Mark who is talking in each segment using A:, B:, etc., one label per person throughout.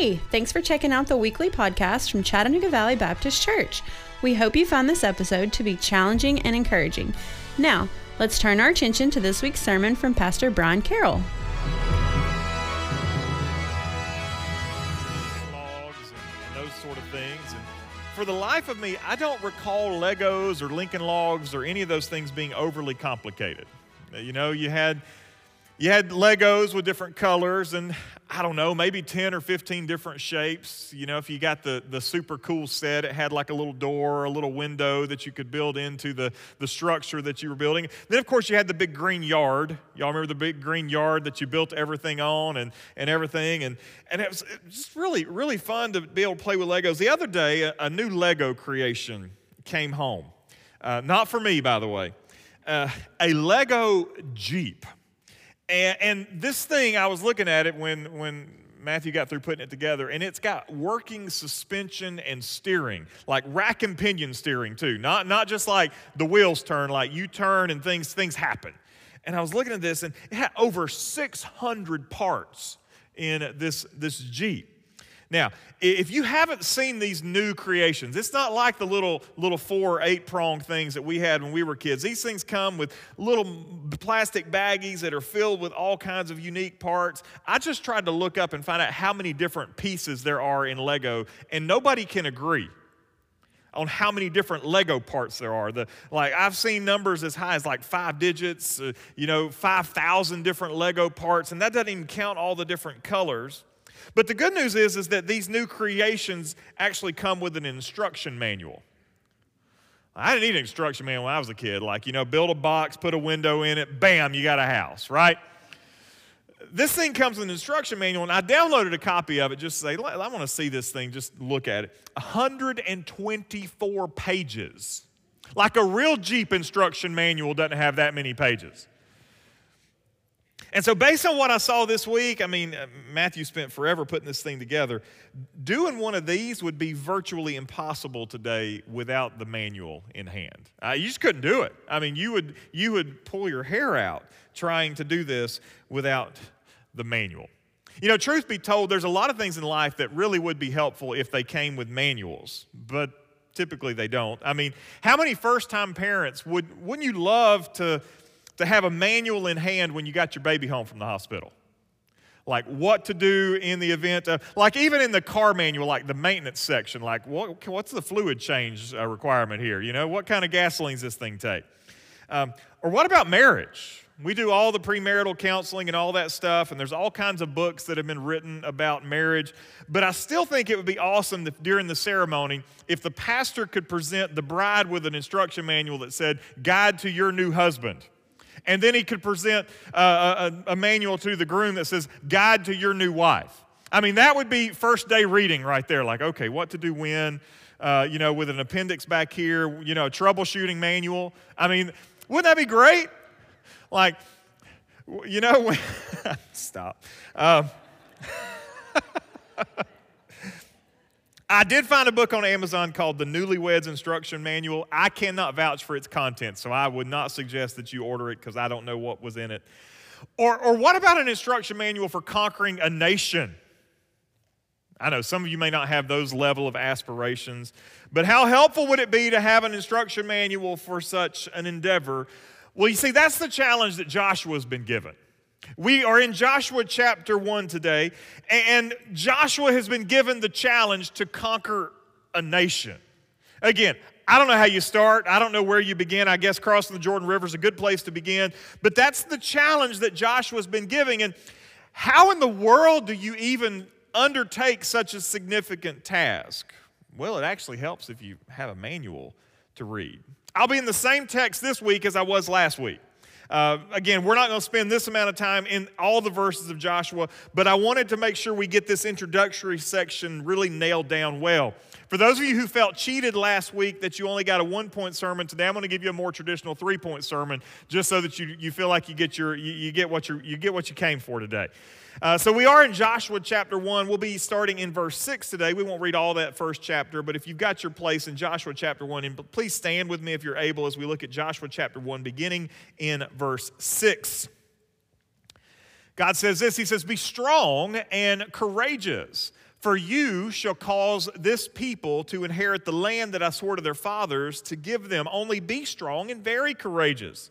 A: Hey, thanks for checking out the weekly podcast from Chattanooga Valley Baptist Church. We hope you found this episode to be challenging and encouraging. Now, let's turn our attention to this week's sermon from Pastor Brian Carroll.
B: logs and those sort of things. And for the life of me, I don't recall Legos or Lincoln Logs or any of those things being overly complicated. You know, you had you had Legos with different colors and I don't know, maybe 10 or 15 different shapes. You know, if you got the, the super cool set, it had like a little door a little window that you could build into the, the structure that you were building. Then, of course, you had the big green yard. Y'all remember the big green yard that you built everything on and, and everything? And, and it was just really, really fun to be able to play with Legos. The other day, a, a new Lego creation came home. Uh, not for me, by the way. Uh, a Lego Jeep. And, and this thing, I was looking at it when, when Matthew got through putting it together, and it's got working suspension and steering, like rack and pinion steering too. Not, not just like the wheels turn, like you turn and things, things happen. And I was looking at this, and it had over 600 parts in this, this Jeep. Now, if you haven't seen these new creations, it's not like the little little four or eight prong things that we had when we were kids. These things come with little plastic baggies that are filled with all kinds of unique parts. I just tried to look up and find out how many different pieces there are in Lego, and nobody can agree on how many different Lego parts there are. The, like I've seen numbers as high as like five digits, uh, you know, 5,000 different Lego parts, and that doesn't even count all the different colors. But the good news is, is that these new creations actually come with an instruction manual. I didn't need an instruction manual when I was a kid. Like, you know, build a box, put a window in it, bam, you got a house, right? This thing comes with an instruction manual, and I downloaded a copy of it just to say, I want to see this thing, just look at it. 124 pages. Like a real Jeep instruction manual doesn't have that many pages. And so, based on what I saw this week, I mean, uh, Matthew spent forever putting this thing together. Doing one of these would be virtually impossible today without the manual in hand. Uh, you just couldn't do it. I mean, you would, you would pull your hair out trying to do this without the manual. You know, truth be told, there's a lot of things in life that really would be helpful if they came with manuals, but typically they don't. I mean, how many first time parents would, wouldn't you love to? To have a manual in hand when you got your baby home from the hospital. Like what to do in the event of, like even in the car manual, like the maintenance section, like what, what's the fluid change uh, requirement here? You know, what kind of gasoline does this thing take? Um, or what about marriage? We do all the premarital counseling and all that stuff, and there's all kinds of books that have been written about marriage. But I still think it would be awesome if during the ceremony, if the pastor could present the bride with an instruction manual that said, Guide to your new husband. And then he could present uh, a, a, manual to the groom that says, Guide to your new wife. I mean, that would be first day reading right there. Like, okay, what to do when, uh, you know, with an appendix back here, you know, a troubleshooting manual. I mean, wouldn't that be great? Like, you know, stop. Um, I did find a book on Amazon called The Newlyweds Instruction Manual. I cannot vouch for its content, so I would not suggest that you order it because I don't know what was in it. Or, or what about an instruction manual for conquering a nation? I know some of you may not have those level of aspirations, but how helpful would it be to have an instruction manual for such an endeavor? Well, you see, that's the challenge that Joshua's been given. We are in Joshua chapter 1 today, and Joshua has been given the challenge to conquer a nation. Again, I don't know how you start. I don't know where you begin. I guess crossing the Jordan River is a good place to begin. But that's the challenge that Joshua's been giving. And how in the world do you even undertake such a significant task? Well, it actually helps if you have a manual to read. I'll be in the same text this week as I was last week. Uh, again, we're not going to spend this amount of time in all the verses of Joshua, but I wanted to make sure we get this introductory section really nailed down well. For those of you who felt cheated last week that you only got a one point sermon, today I'm going to give you a more traditional three point sermon just so that you, you feel like you get, your, you, you get, what, you you get what you came for today. Uh, so we are in Joshua chapter 1. We'll be starting in verse 6 today. We won't read all that first chapter, but if you've got your place in Joshua chapter 1, and please stand with me if you're able as we look at Joshua chapter 1, beginning in verse 6. God says this He says, Be strong and courageous. For you shall cause this people to inherit the land that I swore to their fathers to give them. Only be strong and very courageous,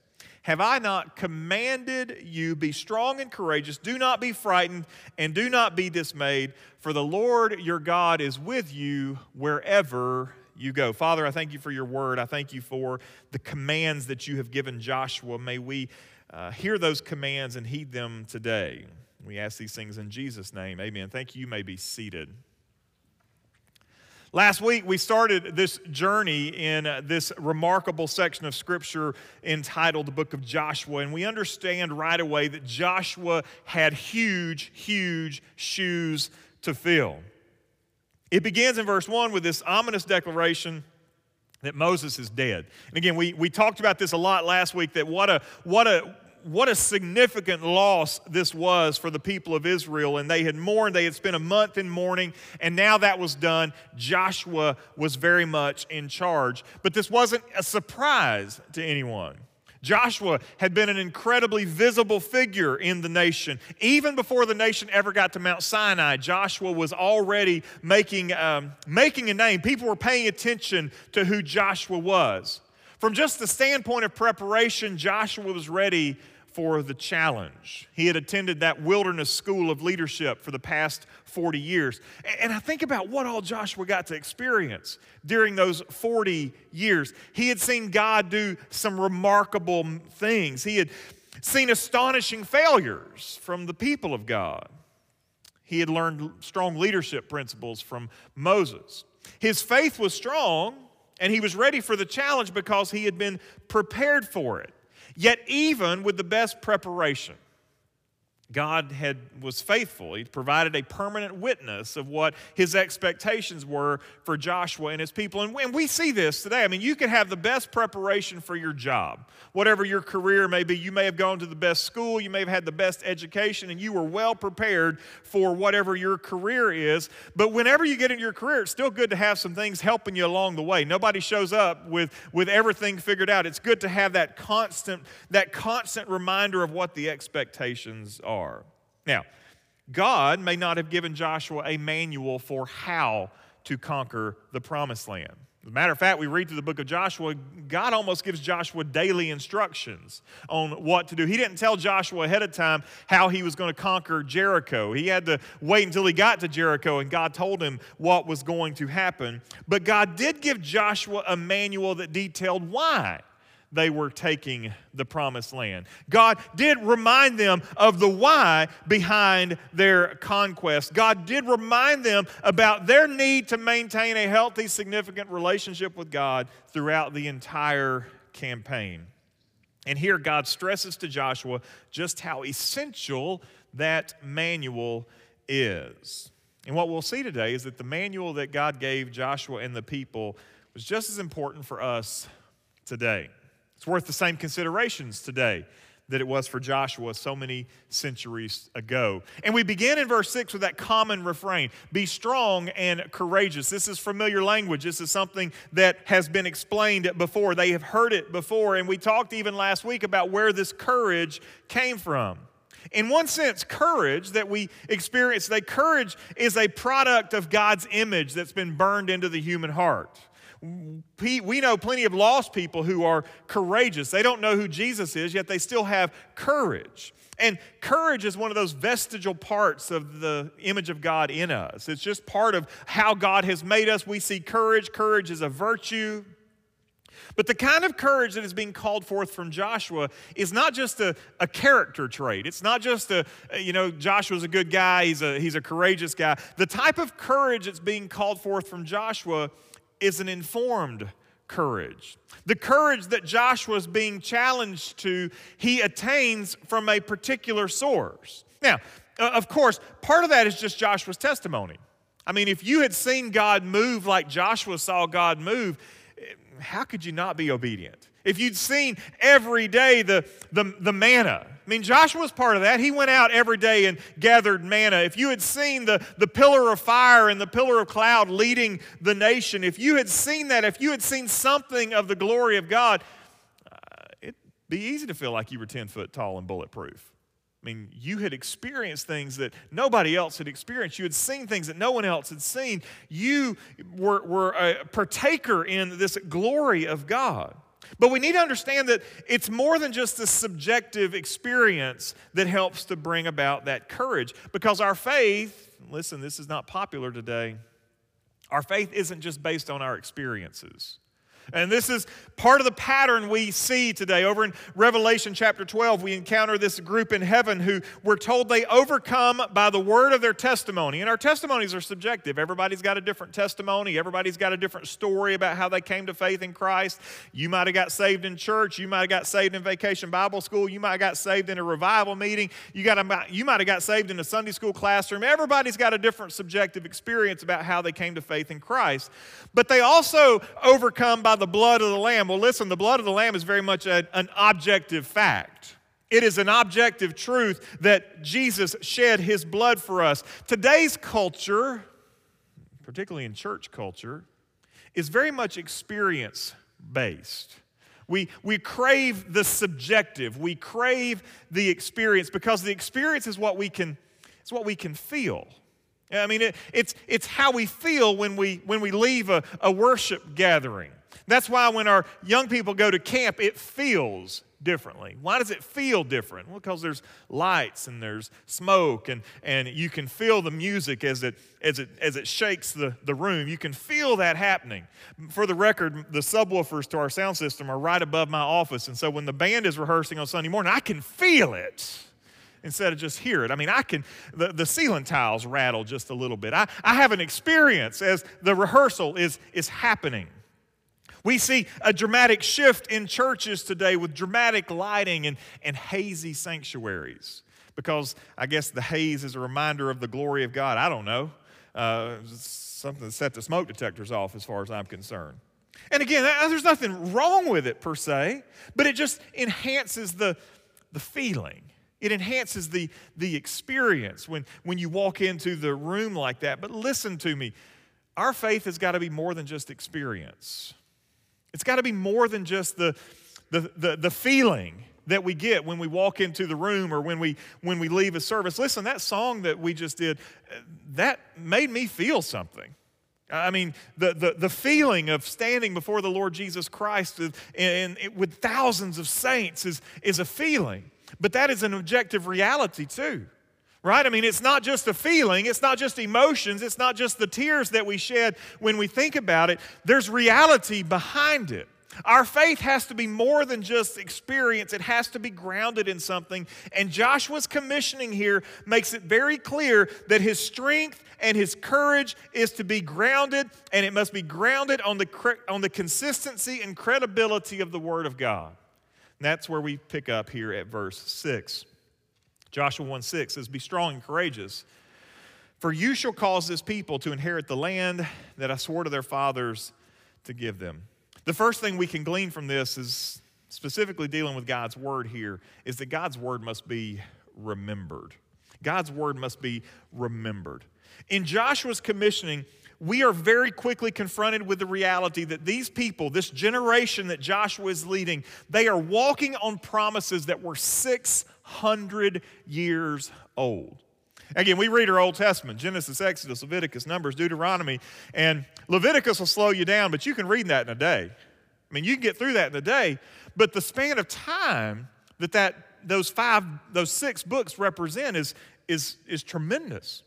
B: Have I not commanded you, be strong and courageous, do not be frightened, and do not be dismayed, for the Lord your God is with you wherever you go. Father, I thank you for your word. I thank you for the commands that you have given Joshua. May we uh, hear those commands and heed them today. We ask these things in Jesus' name. Amen. Thank you. You may be seated. Last week, we started this journey in this remarkable section of Scripture entitled the book of Joshua, and we understand right away that Joshua had huge, huge shoes to fill. It begins in verse 1 with this ominous declaration that Moses is dead. And again, we, we talked about this a lot last week that what a, what a, what a significant loss this was for the people of Israel. And they had mourned, they had spent a month in mourning, and now that was done. Joshua was very much in charge. But this wasn't a surprise to anyone. Joshua had been an incredibly visible figure in the nation. Even before the nation ever got to Mount Sinai, Joshua was already making, um, making a name. People were paying attention to who Joshua was. From just the standpoint of preparation, Joshua was ready for the challenge. He had attended that wilderness school of leadership for the past 40 years. And I think about what all Joshua got to experience during those 40 years. He had seen God do some remarkable things, he had seen astonishing failures from the people of God. He had learned strong leadership principles from Moses. His faith was strong, and he was ready for the challenge because he had been prepared for it. Yet, even with the best preparation, God had, was faithful. He provided a permanent witness of what his expectations were for Joshua and his people. And, and we see this today. I mean, you can have the best preparation for your job, whatever your career may be. You may have gone to the best school, you may have had the best education, and you were well prepared for whatever your career is. But whenever you get into your career, it's still good to have some things helping you along the way. Nobody shows up with, with everything figured out. It's good to have that constant, that constant reminder of what the expectations are are. Now, God may not have given Joshua a manual for how to conquer the promised land. As a matter of fact, we read through the book of Joshua, God almost gives Joshua daily instructions on what to do. He didn't tell Joshua ahead of time how he was going to conquer Jericho. He had to wait until he got to Jericho and God told him what was going to happen. But God did give Joshua a manual that detailed why they were taking the promised land. God did remind them of the why behind their conquest. God did remind them about their need to maintain a healthy, significant relationship with God throughout the entire campaign. And here God stresses to Joshua just how essential that manual is. And what we'll see today is that the manual that God gave Joshua and the people was just as important for us today. It's worth the same considerations today that it was for Joshua so many centuries ago. And we begin in verse 6 with that common refrain Be strong and courageous. This is familiar language. This is something that has been explained before. They have heard it before. And we talked even last week about where this courage came from. In one sense, courage that we experience today, courage is a product of God's image that's been burned into the human heart. We know plenty of lost people who are courageous. They don't know who Jesus is, yet they still have courage. And courage is one of those vestigial parts of the image of God in us. It's just part of how God has made us. We see courage. Courage is a virtue. But the kind of courage that is being called forth from Joshua is not just a, a character trait. It's not just a, you know, Joshua's a good guy, he's a, he's a courageous guy. The type of courage that's being called forth from Joshua is an informed courage. The courage that Joshua is being challenged to, he attains from a particular source. Now, uh, of course, part of that is just Joshua's testimony. I mean, if you had seen God move like Joshua saw God move, how could you not be obedient? If you'd seen every day the, the, the manna, I mean, Joshua was part of that. He went out every day and gathered manna. If you had seen the, the pillar of fire and the pillar of cloud leading the nation, if you had seen that, if you had seen something of the glory of God, uh, it'd be easy to feel like you were 10 foot tall and bulletproof. I mean, you had experienced things that nobody else had experienced. You had seen things that no one else had seen. You were, were a partaker in this glory of God. But we need to understand that it's more than just the subjective experience that helps to bring about that courage. Because our faith, listen, this is not popular today, our faith isn't just based on our experiences. And this is part of the pattern we see today. Over in Revelation chapter 12, we encounter this group in heaven who we're told they overcome by the word of their testimony. And our testimonies are subjective. Everybody's got a different testimony, everybody's got a different story about how they came to faith in Christ. You might have got saved in church, you might have got saved in vacation Bible school, you might have got saved in a revival meeting, you, got a, you might have got saved in a Sunday school classroom. Everybody's got a different subjective experience about how they came to faith in Christ. But they also overcome by the blood of the Lamb. Well, listen, the blood of the Lamb is very much a, an objective fact. It is an objective truth that Jesus shed his blood for us. Today's culture, particularly in church culture, is very much experience based. We, we crave the subjective. We crave the experience because the experience is what we can, it's what we can feel. I mean, it, it's, it's how we feel when we, when we leave a, a worship gathering. That's why when our young people go to camp, it feels differently. Why does it feel different? Well, because there's lights and there's smoke, and, and you can feel the music as it, as it, as it shakes the, the room. You can feel that happening. For the record, the subwoofers to our sound system are right above my office, and so when the band is rehearsing on Sunday morning, I can feel it instead of just hear it. I mean, I can, the, the ceiling tiles rattle just a little bit. I, I have an experience as the rehearsal is, is happening. We see a dramatic shift in churches today with dramatic lighting and, and hazy sanctuaries because I guess the haze is a reminder of the glory of God. I don't know. Uh, something to set the smoke detectors off, as far as I'm concerned. And again, there's nothing wrong with it per se, but it just enhances the, the feeling. It enhances the, the experience when, when you walk into the room like that. But listen to me our faith has got to be more than just experience. It's got to be more than just the, the, the, the, feeling that we get when we walk into the room or when we, when we leave a service. Listen, that song that we just did, uh, that made me feel something. I mean, the, the, the feeling of standing before the Lord Jesus Christ and, and with thousands of saints is, is a feeling, but that is an objective reality too right? I mean, it's not just a feeling, it's not just emotions, it's not just the tears that we shed when we think about it. There's reality behind it. Our faith has to be more than just experience, it has to be grounded in something. And Joshua's commissioning here makes it very clear that his strength and his courage is to be grounded, and it must be grounded on the, on the consistency and credibility of the Word of God. That's where we pick up here at verse 6. Joshua 1 6 says, Be strong and courageous, for you shall cause this people to inherit the land that I swore to their fathers to give them. The first thing we can glean from this is specifically dealing with God's word here is that God's word must be remembered. God's word must be remembered. In Joshua's commissioning, we are very quickly confronted with the reality that these people, this generation that Joshua is leading, they are walking on promises that were 600 years old. Again, we read our Old Testament Genesis, Exodus, Leviticus, Numbers, Deuteronomy, and Leviticus will slow you down, but you can read that in a day. I mean, you can get through that in a day, but the span of time that, that those five, those six books represent is, is, is tremendous.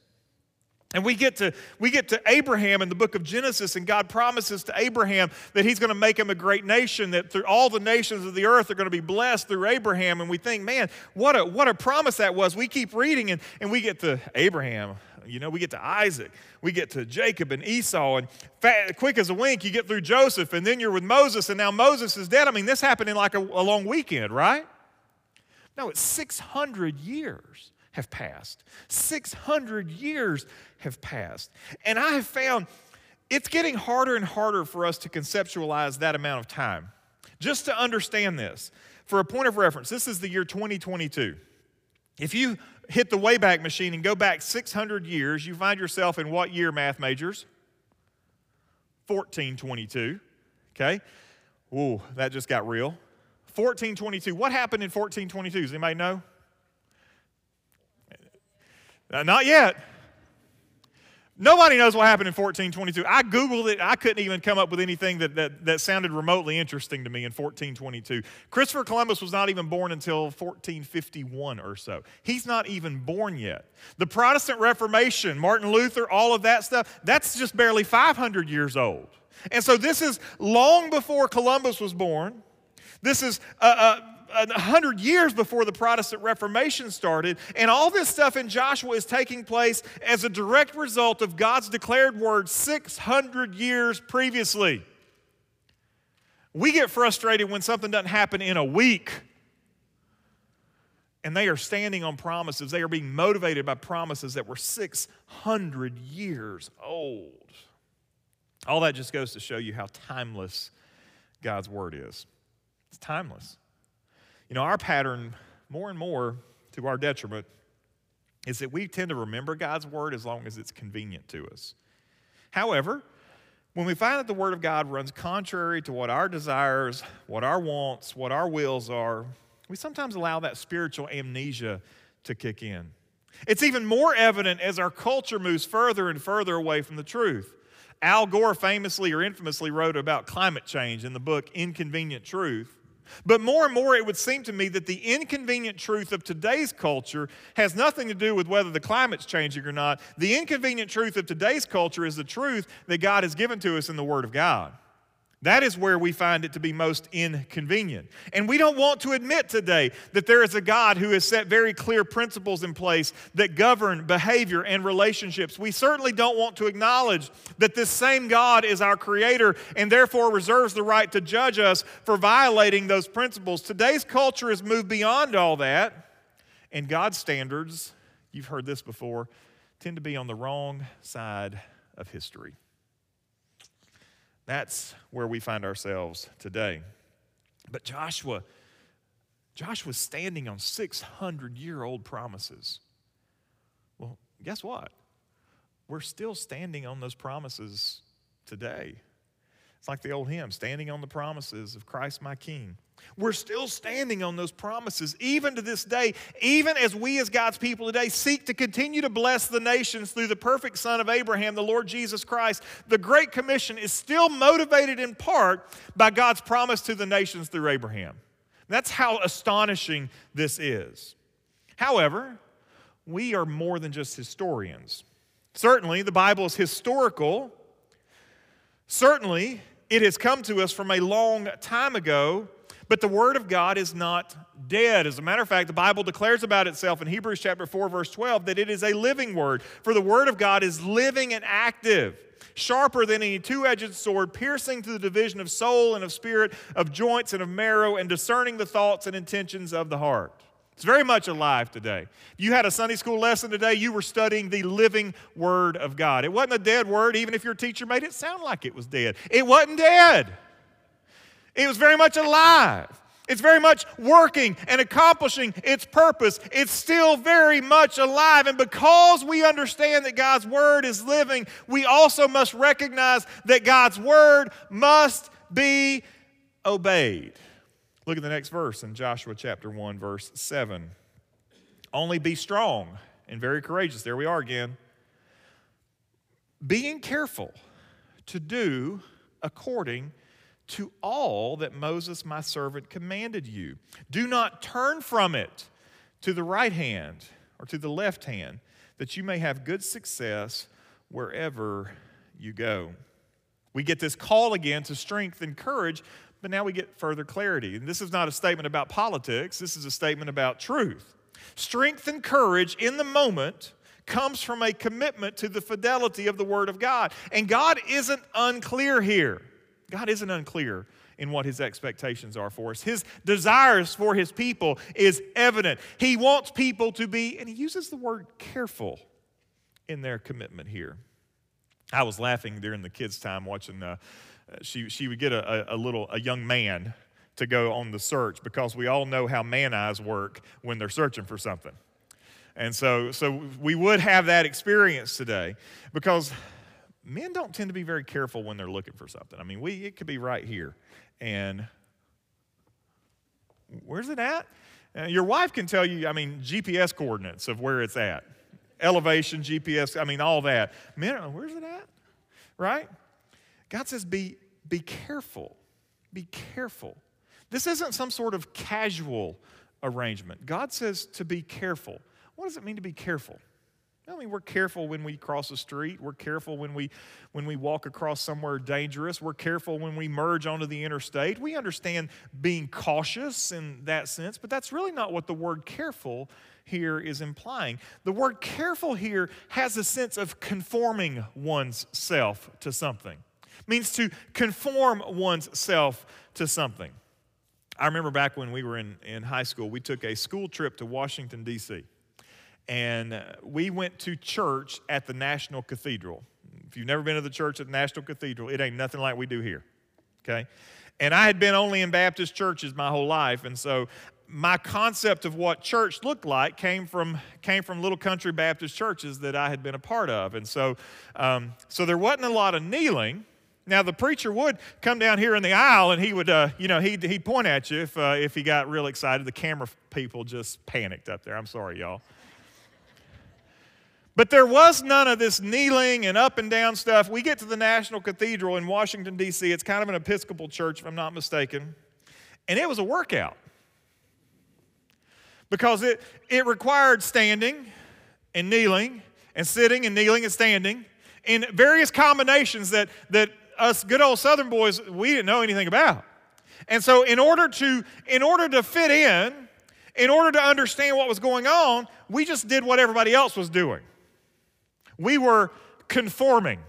B: And we get to we get to Abraham in the book of Genesis, and God promises to Abraham that He's going to make him a great nation, that through all the nations of the earth are going to be blessed through Abraham. And we think, man, what a what a promise that was. We keep reading, and, and we get to Abraham. You know, we get to Isaac, we get to Jacob and Esau, and fat, quick as a wink, you get through Joseph, and then you're with Moses, and now Moses is dead. I mean, this happened in like a, a long weekend, right? No, it's 600 years have passed. 600 years have passed. And I have found it's getting harder and harder for us to conceptualize that amount of time. Just to understand this, for a point of reference, this is the year 2022. If you hit the Wayback Machine and go back 600 years, you find yourself in what year, math majors? 1422. Okay? Ooh, that just got real. 1422. What happened in 1422? Does anybody know? Uh, not yet. Nobody knows what happened in 1422. I Googled it. I couldn't even come up with anything that, that, that sounded remotely interesting to me in 1422. Christopher Columbus was not even born until 1451 or so. He's not even born yet. The Protestant Reformation, Martin Luther, all of that stuff, that's just barely 500 years old. And so this is long before Columbus was born. This is uh, uh, a hundred years before the Protestant Reformation started, and all this stuff in Joshua is taking place as a direct result of God's declared word 600 years previously. We get frustrated when something doesn't happen in a week. And they are standing on promises. They are being motivated by promises that were 600 years old. All that just goes to show you how timeless God's word is. It's timeless. You know, our pattern, more and more to our detriment, is that we tend to remember God's word as long as it's convenient to us. However, when we find that the word of God runs contrary to what our desires, what our wants, what our wills are, we sometimes allow that spiritual amnesia to kick in. It's even more evident as our culture moves further and further away from the truth. Al Gore famously or infamously wrote about climate change in the book Inconvenient Truth. But more and more, it would seem to me that the inconvenient truth of today's culture has nothing to do with whether the climate's changing or not. The inconvenient truth of today's culture is the truth that God has given to us in the Word of God. That is where we find it to be most inconvenient. And we don't want to admit today that there is a God who has set very clear principles in place that govern behavior and relationships. We certainly don't want to acknowledge that this same God is our creator and therefore reserves the right to judge us for violating those principles. Today's culture has moved beyond all that, and God's standards, you've heard this before, tend to be on the wrong side of history. That's where we find ourselves today. But Joshua, Joshua's standing on 600 year old promises. Well, guess what? We're still standing on those promises today. It's like the old hymn, standing on the promises of Christ my King. We're still standing on those promises, even to this day, even as we, as God's people today, seek to continue to bless the nations through the perfect Son of Abraham, the Lord Jesus Christ. The Great Commission is still motivated in part by God's promise to the nations through Abraham. That's how astonishing this is. However, we are more than just historians. Certainly, the Bible is historical. Certainly, it has come to us from a long time ago, but the Word of God is not dead. As a matter of fact, the Bible declares about itself in Hebrews chapter 4, verse 12, that it is a living Word. For the Word of God is living and active, sharper than any two edged sword, piercing to the division of soul and of spirit, of joints and of marrow, and discerning the thoughts and intentions of the heart. It's very much alive today. You had a Sunday school lesson today, you were studying the living Word of God. It wasn't a dead word, even if your teacher made it sound like it was dead. It wasn't dead. It was very much alive. It's very much working and accomplishing its purpose. It's still very much alive. And because we understand that God's Word is living, we also must recognize that God's Word must be obeyed. Look at the next verse in Joshua chapter 1, verse 7. Only be strong and very courageous. There we are again. Being careful to do according to all that Moses, my servant, commanded you. Do not turn from it to the right hand or to the left hand, that you may have good success wherever you go. We get this call again to strength and courage, but now we get further clarity. And this is not a statement about politics, this is a statement about truth. Strength and courage in the moment comes from a commitment to the fidelity of the Word of God. And God isn't unclear here. God isn't unclear in what his expectations are for us. His desires for his people is evident. He wants people to be, and he uses the word careful in their commitment here. I was laughing during the kids' time watching. Uh, she she would get a, a, little a young man to go on the search because we all know how man eyes work when they're searching for something. And so, so we would have that experience today because men don't tend to be very careful when they're looking for something. I mean, we, it could be right here. And where's it at? Uh, your wife can tell you, I mean, GPS coordinates of where it's at, elevation, GPS, I mean, all that. Men, where's it at? Right? God says, be, be careful. Be careful. This isn't some sort of casual arrangement. God says to be careful. What does it mean to be careful? I mean, we're careful when we cross a street. We're careful when we, when we walk across somewhere dangerous. We're careful when we merge onto the interstate. We understand being cautious in that sense, but that's really not what the word careful here is implying. The word careful here has a sense of conforming one's self to something. It means to conform one's self to something. I remember back when we were in, in high school, we took a school trip to Washington, D.C and we went to church at the National Cathedral. If you've never been to the church at the National Cathedral, it ain't nothing like we do here, okay? And I had been only in Baptist churches my whole life, and so my concept of what church looked like came from came from little country Baptist churches that I had been a part of, and so um, so there wasn't a lot of kneeling. Now the preacher would come down here in the aisle, and he would, uh, you know, he'd, he'd point at you if uh, if he got real excited. The camera people just panicked up there. I'm sorry, y'all. But there was none of this kneeling and up and down stuff. We get to the National Cathedral in Washington, D.C., it's kind of an Episcopal church, if I'm not mistaken, and it was a workout because it, it required standing and kneeling and sitting and kneeling and standing in various combinations that, that us good old Southern boys, we didn't know anything about. And so in order to, in order to fit in, in order to understand what was going on, we just did what everybody else was doing. We were conforming.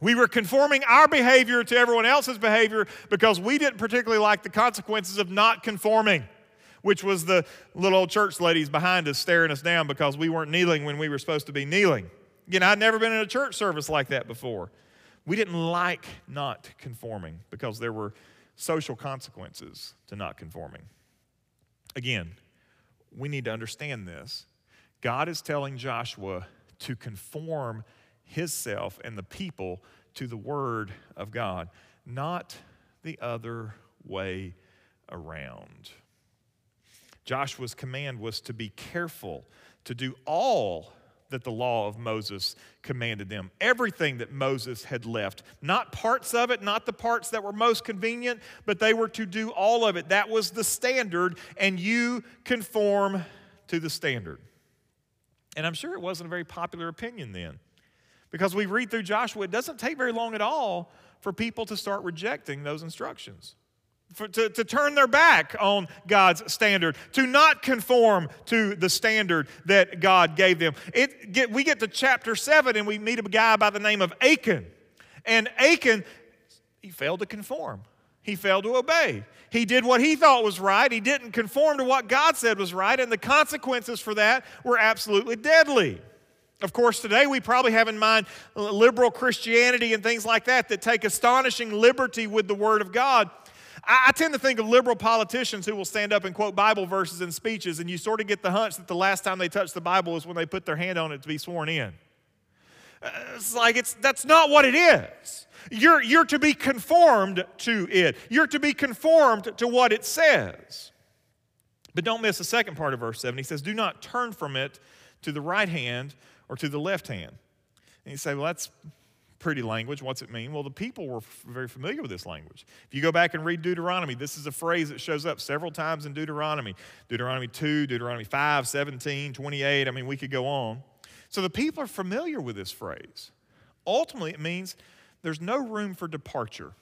B: We were conforming our behavior to everyone else's behavior because we didn't particularly like the consequences of not conforming, which was the little old church ladies behind us staring us down because we weren't kneeling when we were supposed to be kneeling. Again, I'd never been in a church service like that before. We didn't like not conforming because there were social consequences to not conforming. Again, we need to understand this. God is telling Joshua to conform himself and the people to the Word of God, not the other way around. Joshua's command was to be careful to do all that the law of Moses commanded them. Everything that Moses had left. Not parts of it, not the parts that were most convenient, but they were to do all of it. That was the standard, and you conform to the standard. And I'm sure it wasn't a very popular opinion then. Because we read through Joshua, it doesn't take very long at all for people to start rejecting those instructions. For, to, to turn their back on God's standard, to not conform to the standard that God gave them. It, get, we get to chapter 7 and we meet a guy by the name of Achan. And Achan, he failed to conform, he failed to obey. He did what he thought was right. He didn't conform to what God said was right, and the consequences for that were absolutely deadly. Of course, today we probably have in mind liberal Christianity and things like that that take astonishing liberty with the Word of God. I, tend to think of liberal politicians who will stand up and quote Bible verses in speeches, and you sort of get the hunch that the last time they touched the Bible is when they put their hand on it to be sworn in. It's like it's that's not what it is. You're, you're to be conformed to it, you're to be conformed to what it says. But don't miss the second part of verse 7. He says, Do not turn from it to the right hand or to the left hand. And you say, Well, that's pretty language. What's it mean? Well, the people were very familiar with this language. If you go back and read Deuteronomy, this is a phrase that shows up several times in Deuteronomy Deuteronomy 2, Deuteronomy 5, 17, 28. I mean, we could go on. So the people are familiar with this phrase. Ultimately, it means there's no room for departure.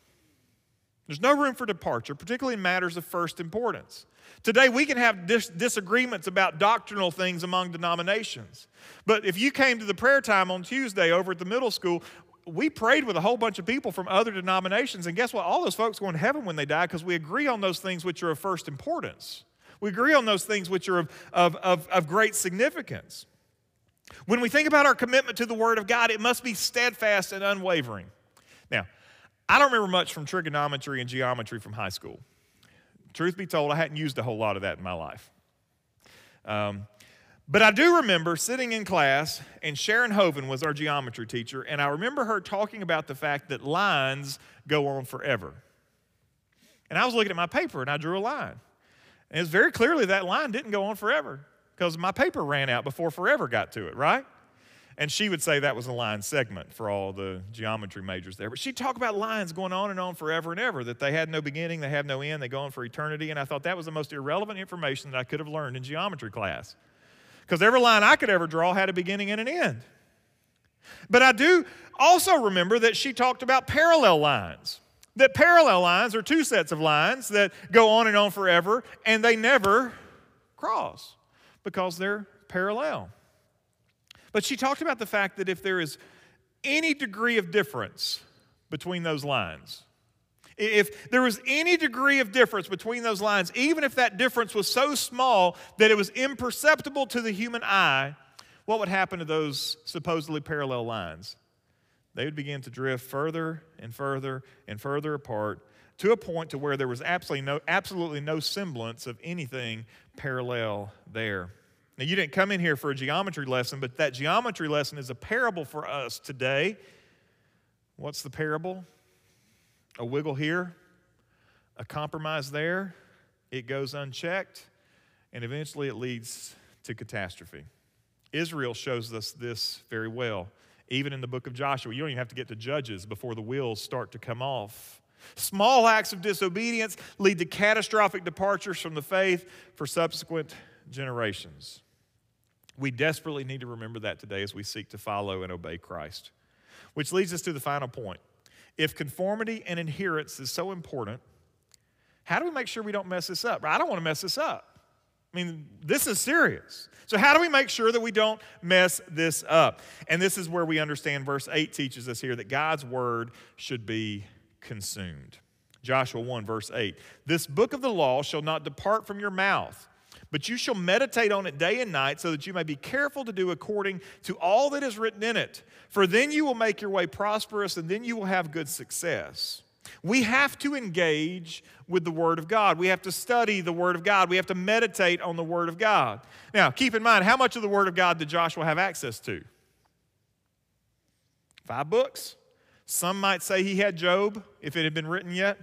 B: There's no room for departure, particularly in matters of first importance. Today, we can have dis- disagreements about doctrinal things among denominations. But if you came to the prayer time on Tuesday over at the middle school, we prayed with a whole bunch of people from other denominations, and guess what? All those folks go in heaven when they die because we agree on those things which are of first importance. We agree on those things which are of, of, of, of great significance. When we think about our commitment to the Word of God, it must be steadfast and unwavering. Now, I don't remember much from trigonometry and geometry from high school. Truth be told, I hadn't used a whole lot of that in my life. Um, but I do remember sitting in class, and Sharon Hoven was our geometry teacher, and I remember her talking about the fact that lines go on forever. And I was looking at my paper, and I drew a line. And it's very clearly that line didn't go on forever because my paper ran out before forever got to it, right? And she would say that was a line segment for all the geometry majors there. But she'd talk about lines going on and on forever and ever, that they had no beginning, they have no end, they go on for eternity. And I thought that was the most irrelevant information that I could have learned in geometry class. Because every line I could ever draw had a beginning and an end. But I do also remember that she talked about parallel lines. That parallel lines are two sets of lines that go on and on forever, and they never cross because they're parallel. But she talked about the fact that if there is any degree of difference between those lines, if there was any degree of difference between those lines, even if that difference was so small that it was imperceptible to the human eye, what would happen to those supposedly parallel lines? They would begin to drift further and further and further apart to a point to where there was absolutely no, absolutely no semblance of anything parallel there. Now, you didn't come in here for a geometry lesson, but that geometry lesson is a parable for us today. What's the parable? A wiggle here, a compromise there, it goes unchecked, and eventually it leads to catastrophe. Israel shows us this very well. Even in the book of Joshua, you don't even have to get to Judges before the wheels start to come off. Small acts of disobedience lead to catastrophic departures from the faith for subsequent generations. We desperately need to remember that today as we seek to follow and obey Christ. Which leads us to the final point. If conformity and adherence is so important, how do we make sure we don't mess this up? I don't want to mess this up. I mean, this is serious. So, how do we make sure that we don't mess this up? And this is where we understand verse 8 teaches us here that God's word should be consumed. Joshua 1, verse 8 This book of the law shall not depart from your mouth but you shall meditate on it day and night, so that you may be careful to do according to all that is written in it. For then you will make your way prosperous, and then you will have good success. We have to engage with the Word of God. We have to study the Word of God. We have to meditate on the Word of God. Now, keep in mind, how much of the Word of God did Joshua have access to? Five books. Some might say he had Job, if it had been written yet.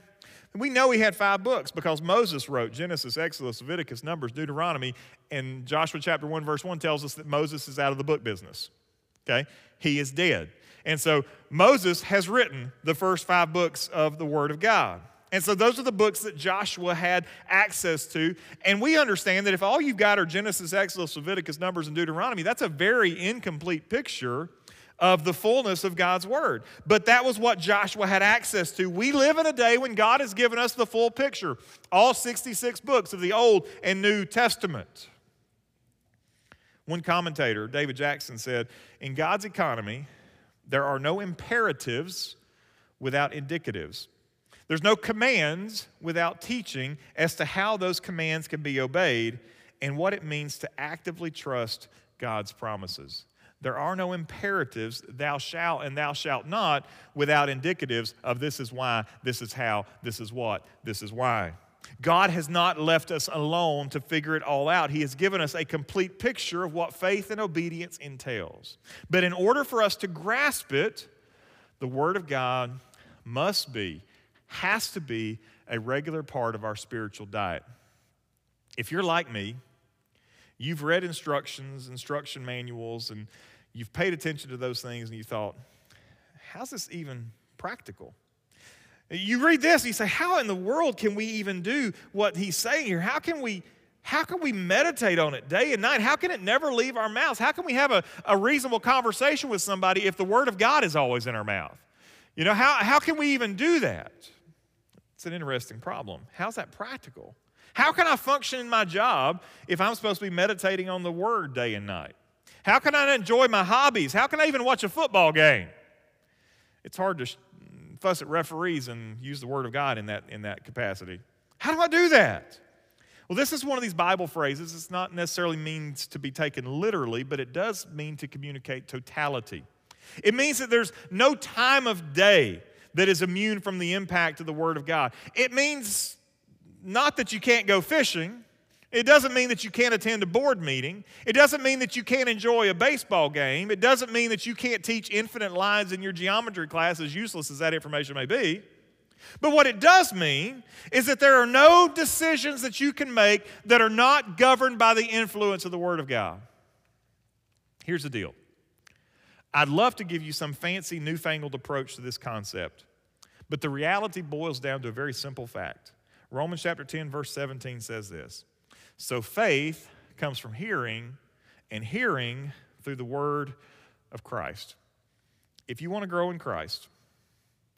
B: We know he had five books because Moses wrote Genesis, Exodus, Leviticus, Numbers, Deuteronomy, and Joshua chapter 1, verse 1 tells us that Moses is out of the book business. Okay? He is dead. And so Moses has written the first five books of the Word of God. And so those are the books that Joshua had access to. And we understand that if all you've got are Genesis, Exodus, Leviticus, Numbers, and Deuteronomy, that's a very incomplete picture of the fullness of God's word. But that was what Joshua had access to. We live in a day when God has given us the full picture, all 66 books of the Old and New Testament. One commentator, David Jackman, said In God's economy, there are no imperatives without indicatives. There's no commands without teaching as to how those commands can be obeyed and what it means to actively trust God's promises. There are no imperatives, thou shalt and thou shalt not, without indicatives of this is why, this is how, this is what, this is why. God has not left us alone to figure it all out. He has given us a complete picture of what faith and obedience entails. But in order for us to grasp it, the Word of God must be, has to be, a regular part of our spiritual diet. If you're like me, you've read instructions, instruction manuals, and you've paid attention to those things and you thought, how's this even practical? You read this and you say, how in the world can we even do what he's saying here? How can we? How can we meditate on it day and night? How can it never leave our mouths? How can we have a, a reasonable conversation with somebody if the Word of God is always in our mouth? You know, how, how can we even do that? It's an interesting problem. How's that practical? How can I function in my job if I'm supposed to be meditating on the Word day and night? How can I enjoy my hobbies? How can I even watch a football game It's hard to fuss at referees and use the Word of God in that, in that capacity. How do I do that? Well, this is one of these Bible phrases. It's not necessarily means to be taken literally, but it does mean to communicate totality. It means that there's no time of day that is immune from the impact of the Word of God. It means not that you can't go fishing. It doesn't mean that you can't attend a board meeting. It doesn't mean that you can't enjoy a baseball game. It doesn't mean that you can't teach infinite lines in your geometry class, as useless as that information may be. But what it does mean is that there are no decisions that you can make that are not governed by the influence of the Word of God. Here's the deal I'd love to give you some fancy, newfangled approach to this concept, but the reality boils down to a very simple fact. Romans chapter 10, verse 17 says this So faith comes from hearing, and hearing through the word of Christ. If you want to grow in Christ,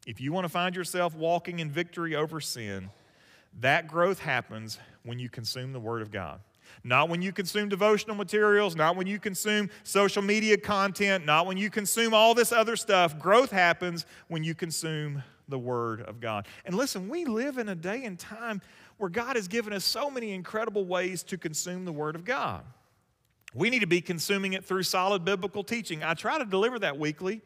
B: if you want to find yourself walking in victory over sin, that growth happens when you consume the Word of God. Not when you consume devotional materials, not when you consume social media content, not when you consume all this other stuff. Growth happens when you consume the Word of God. And listen, we live in a day and time where God has given us so many incredible ways to consume the Word of God. We need to be consuming it through solid biblical teaching. I try to deliver that weekly.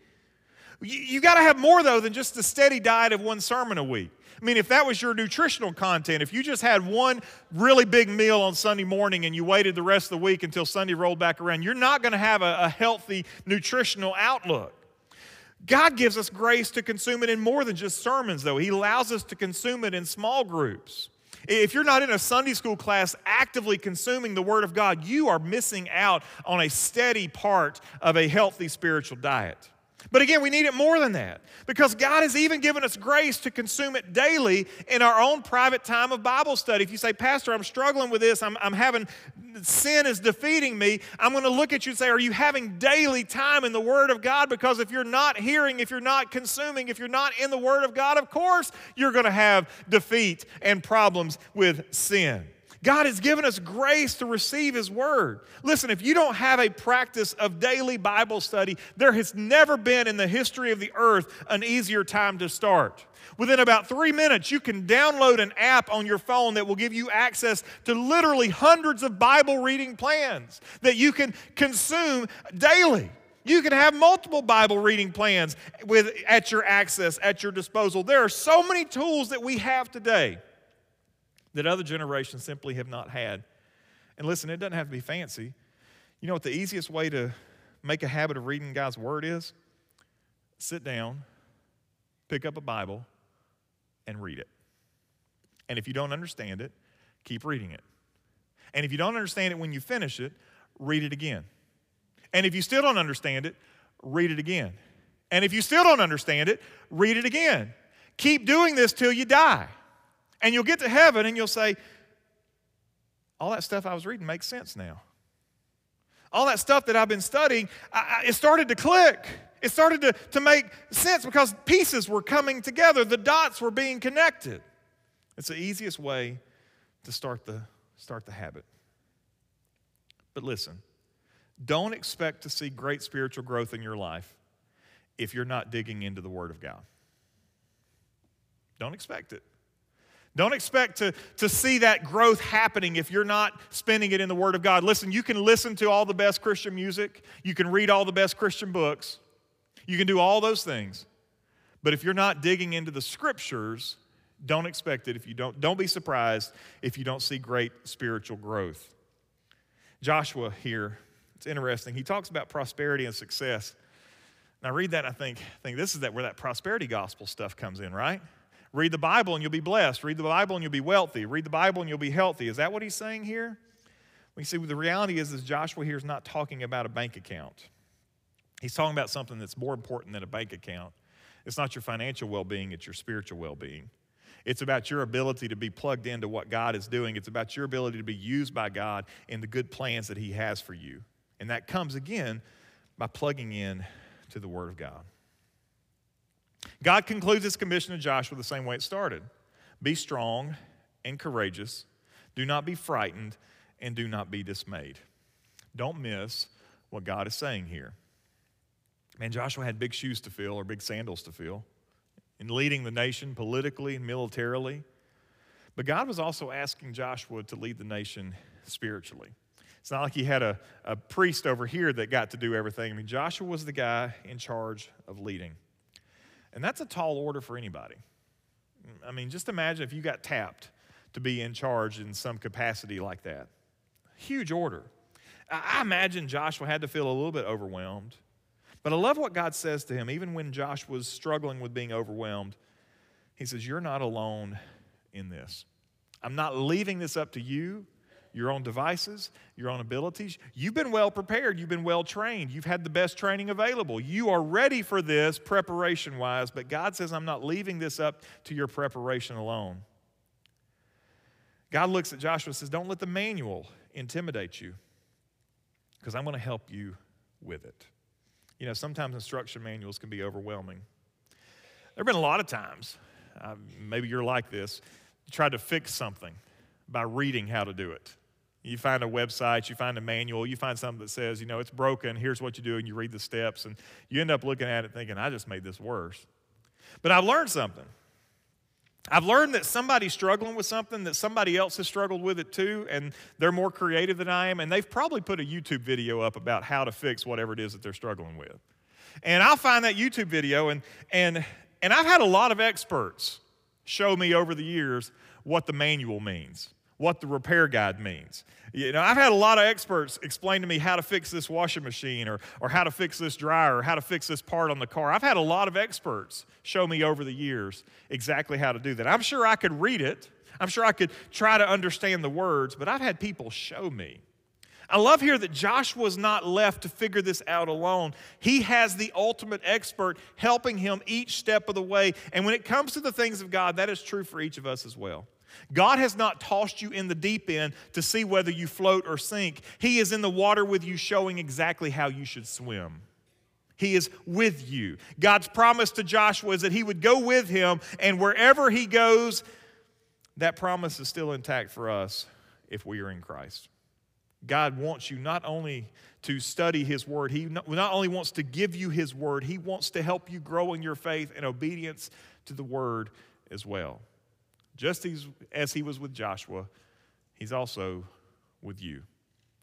B: You, you got to have more, though, than just a steady diet of one sermon a week. I mean, if that was your nutritional content, if you just had one really big meal on Sunday morning and you waited the rest of the week until Sunday rolled back around, you're not going to have a, a healthy nutritional outlook. God gives us grace to consume it in more than just sermons, though. He allows us to consume it in small groups. If you're not in a Sunday school class actively consuming the Word of God, you are missing out on a steady part of a healthy spiritual diet. But again, we need it more than that because God has even given us grace to consume it daily in our own private time of Bible study. If you say, Pastor, I'm struggling with this, I'm, I'm having sin is defeating me, I'm going to look at you and say, Are you having daily time in the Word of God? Because if you're not hearing, if you're not consuming, if you're not in the Word of God, of course you're going to have defeat and problems with sin. God has given us grace to receive His Word. Listen, if you don't have a practice of daily Bible study, there has never been in the history of the earth an easier time to start. Within about three minutes, you can download an app on your phone that will give you access to literally hundreds of Bible reading plans that you can consume daily. You can have multiple Bible reading plans with, at your access, at your disposal. There are so many tools that we have today that other generations simply have not had. And listen, it doesn't have to be fancy. You know what the easiest way to make a habit of reading God's Word is? Sit down, pick up a Bible, and read it. And if you don't understand it, keep reading it. And if you don't understand it when you finish it, read it again. And if you still don't understand it, read it again. And if you still don't understand it, read it again. Keep doing this till you die. And you'll get to heaven and you'll say, All that stuff I was reading makes sense now. All that stuff that I've been studying, I, I, it started to click. It started to, to make sense because pieces were coming together, the dots were being connected. It's the easiest way to start the, start the habit. But listen, don't expect to see great spiritual growth in your life if you're not digging into the Word of God. Don't expect it. Don't expect to, to see that growth happening if you're not spending it in the Word of God. Listen, you can listen to all the best Christian music, you can read all the best Christian books, you can do all those things. But if you're not digging into the Scriptures, don't expect it if you don't. Don't be surprised if you don't see great spiritual growth. Joshua here, it's interesting. He talks about prosperity and success. And I read that and I think, think this is that where that prosperity gospel stuff comes in, right? Read the Bible and you'll be blessed. Read the Bible and you'll be wealthy. Read the Bible and you'll be healthy. Is that what he's saying here? We see the reality is, is Joshua here is not talking about a bank account. He's talking about something that's more important than a bank account. It's not your financial well being, it's your spiritual well being. It's about your ability to be plugged into what God is doing. It's about your ability to be used by God in the good plans that He has for you. And that comes again by plugging in to the Word of God. God concludes his commission to Joshua the same way it started Be strong and courageous, do not be frightened, and do not be dismayed. Don't miss what God is saying here. Man, Joshua had big shoes to fill or big sandals to fill in leading the nation politically and militarily. But God was also asking Joshua to lead the nation spiritually. It's not like he had a, a priest over here that got to do everything. I mean, Joshua was the guy in charge of leading. And that's a tall order for anybody. I mean, just imagine if you got tapped to be in charge in some capacity like that. Huge order. I imagine Joshua had to feel a little bit overwhelmed. But I love what God says to him, even when Josh was struggling with being overwhelmed. He says, You're not alone in this. I'm not leaving this up to you, your own devices, your own abilities. You've been well prepared, you've been well trained, you've had the best training available. You are ready for this preparation wise, but God says, I'm not leaving this up to your preparation alone. God looks at Joshua and says, Don't let the manual intimidate you because I'm going to help you with it. You know, sometimes instruction manuals can be overwhelming. There have been a lot of times, uh, maybe you're like this, you try to fix something by reading how to do it. You find a website, you find a manual, you find something that says, you know, it's broken, here's what you do, and you read the steps, and you end up looking at it thinking, I just made this worse. But I've learned something. I've learned that somebody's struggling with something that somebody else has struggled with it too, and they're more creative than I am, and they've probably put a YouTube video up about how to fix whatever it is that they're struggling with. And I'll find that YouTube video, and, and, and I've had a lot of experts show me over the years what the manual means, what the repair guide means. You know, I've had a lot of experts explain to me how to fix this washing machine or, or how to fix this dryer or how to fix this part on the car. I've had a lot of experts show me over the years exactly how to do that. I'm sure I could read it, I'm sure I could try to understand the words, but I've had people show me. I love here that Joshua Joshua's not left to figure this out alone. He has the ultimate expert helping him each step of the way. And when it comes to the things of God, that is true for each of us as well. God has not tossed you in the deep end to see whether you float or sink. He is in the water with you, showing exactly how you should swim. He is with you. God's promise to Joshua is that he would go with him, and wherever he goes, that promise is still intact for us if we are in Christ. God wants you not only to study His Word, He not only wants to give you His Word, He wants to help you grow in your faith and obedience to the Word as well. Just as, as He was with Joshua, He's also with you.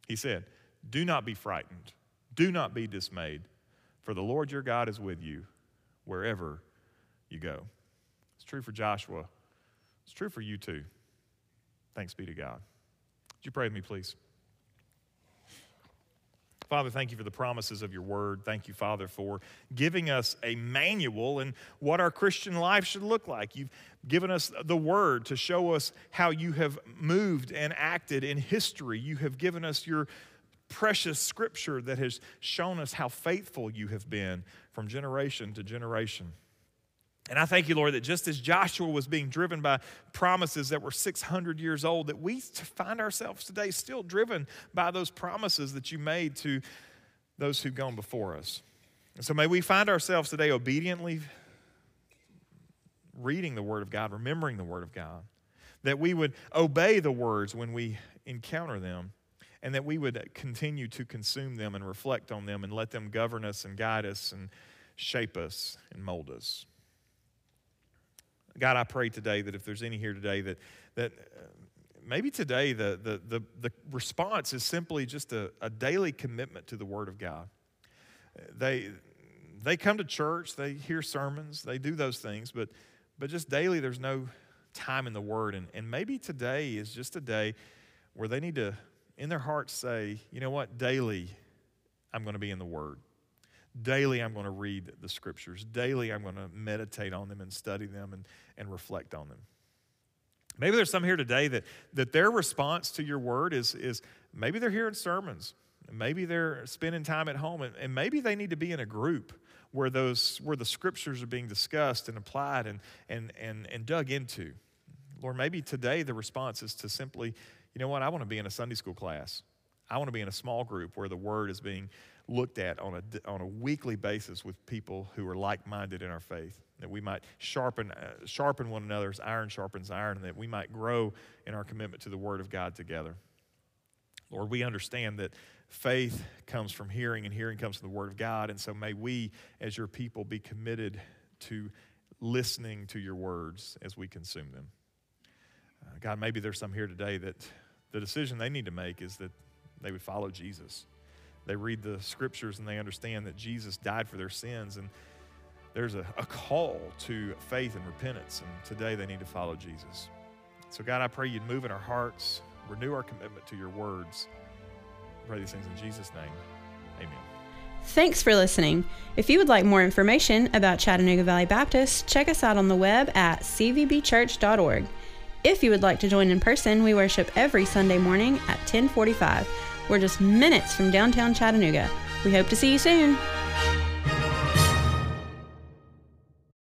B: He said, Do not be frightened, do not be dismayed, for the Lord your God is with you wherever you go. It's true for Joshua, it's true for you too. Thanks be to God. Would you pray with me, please? Father, thank you for the promises of your word. Thank you, Father, for giving us a manual and what our Christian life should look like. You've given us the word to show us how you have moved and acted in history. You have given us your precious scripture that has shown us how faithful you have been from generation to generation. And I thank you, Lord, that just as Joshua was being driven by promises that were 600 years old, that we find ourselves today still driven by those promises that you made to those who've gone before us. And so may we find ourselves today obediently reading the Word of God, remembering the Word of God, that we would obey the words when we encounter them, and that we would continue to consume them and reflect on them and let them govern us and guide us and shape us and mold us. God, I pray today that if there's any here today that, that uh, maybe today the, the, the, the response is simply just a, a daily commitment to the Word of God. They, they come to church, they hear sermons, they do those things, but, but just daily there's no time in the Word. And, and maybe today is just a day where they need to, in their hearts, say, you know what, daily I'm going to be in the Word. Daily, I'm going to read the scriptures. Daily, I'm going to meditate on them and study them and, and reflect on them. Maybe there's some here today that, that their response to your word is, is maybe they're hearing sermons. Maybe they're spending time at home, and, and maybe they need to be in a group where, those, where the scriptures are being discussed and applied and, and, and, and dug into. Lord, maybe today the response is to simply, you know what, I want to be in a Sunday school class. I want to be in a small group where the word is being looked at on a, on a weekly basis with people who are like minded in our faith. That we might sharpen, uh, sharpen one another as iron sharpens iron, and that we might grow in our commitment to the Word of God together. Lord, we understand that faith comes from hearing and hearing comes from the Word of God. And so may we, as your people, be committed to listening to your words as we consume them. Uh, God, maybe there's some here today that the decision they need to make is that they would follow Jesus. They read the scriptures and they understand that Jesus died for their sins. And there's a, a call to faith and repentance. And today they need to follow Jesus. So, God, I pray you'd move in our hearts, renew our commitment to your words. I pray these things in Jesus' name. Amen.
A: Thanks for listening. If you would like more information about Chattanooga Valley Baptist, check us out on the web at cvbchurch.org. If you would like to join in person, we worship every Sunday morning at 1045. We're just minutes from downtown Chattanooga. We hope to see you soon.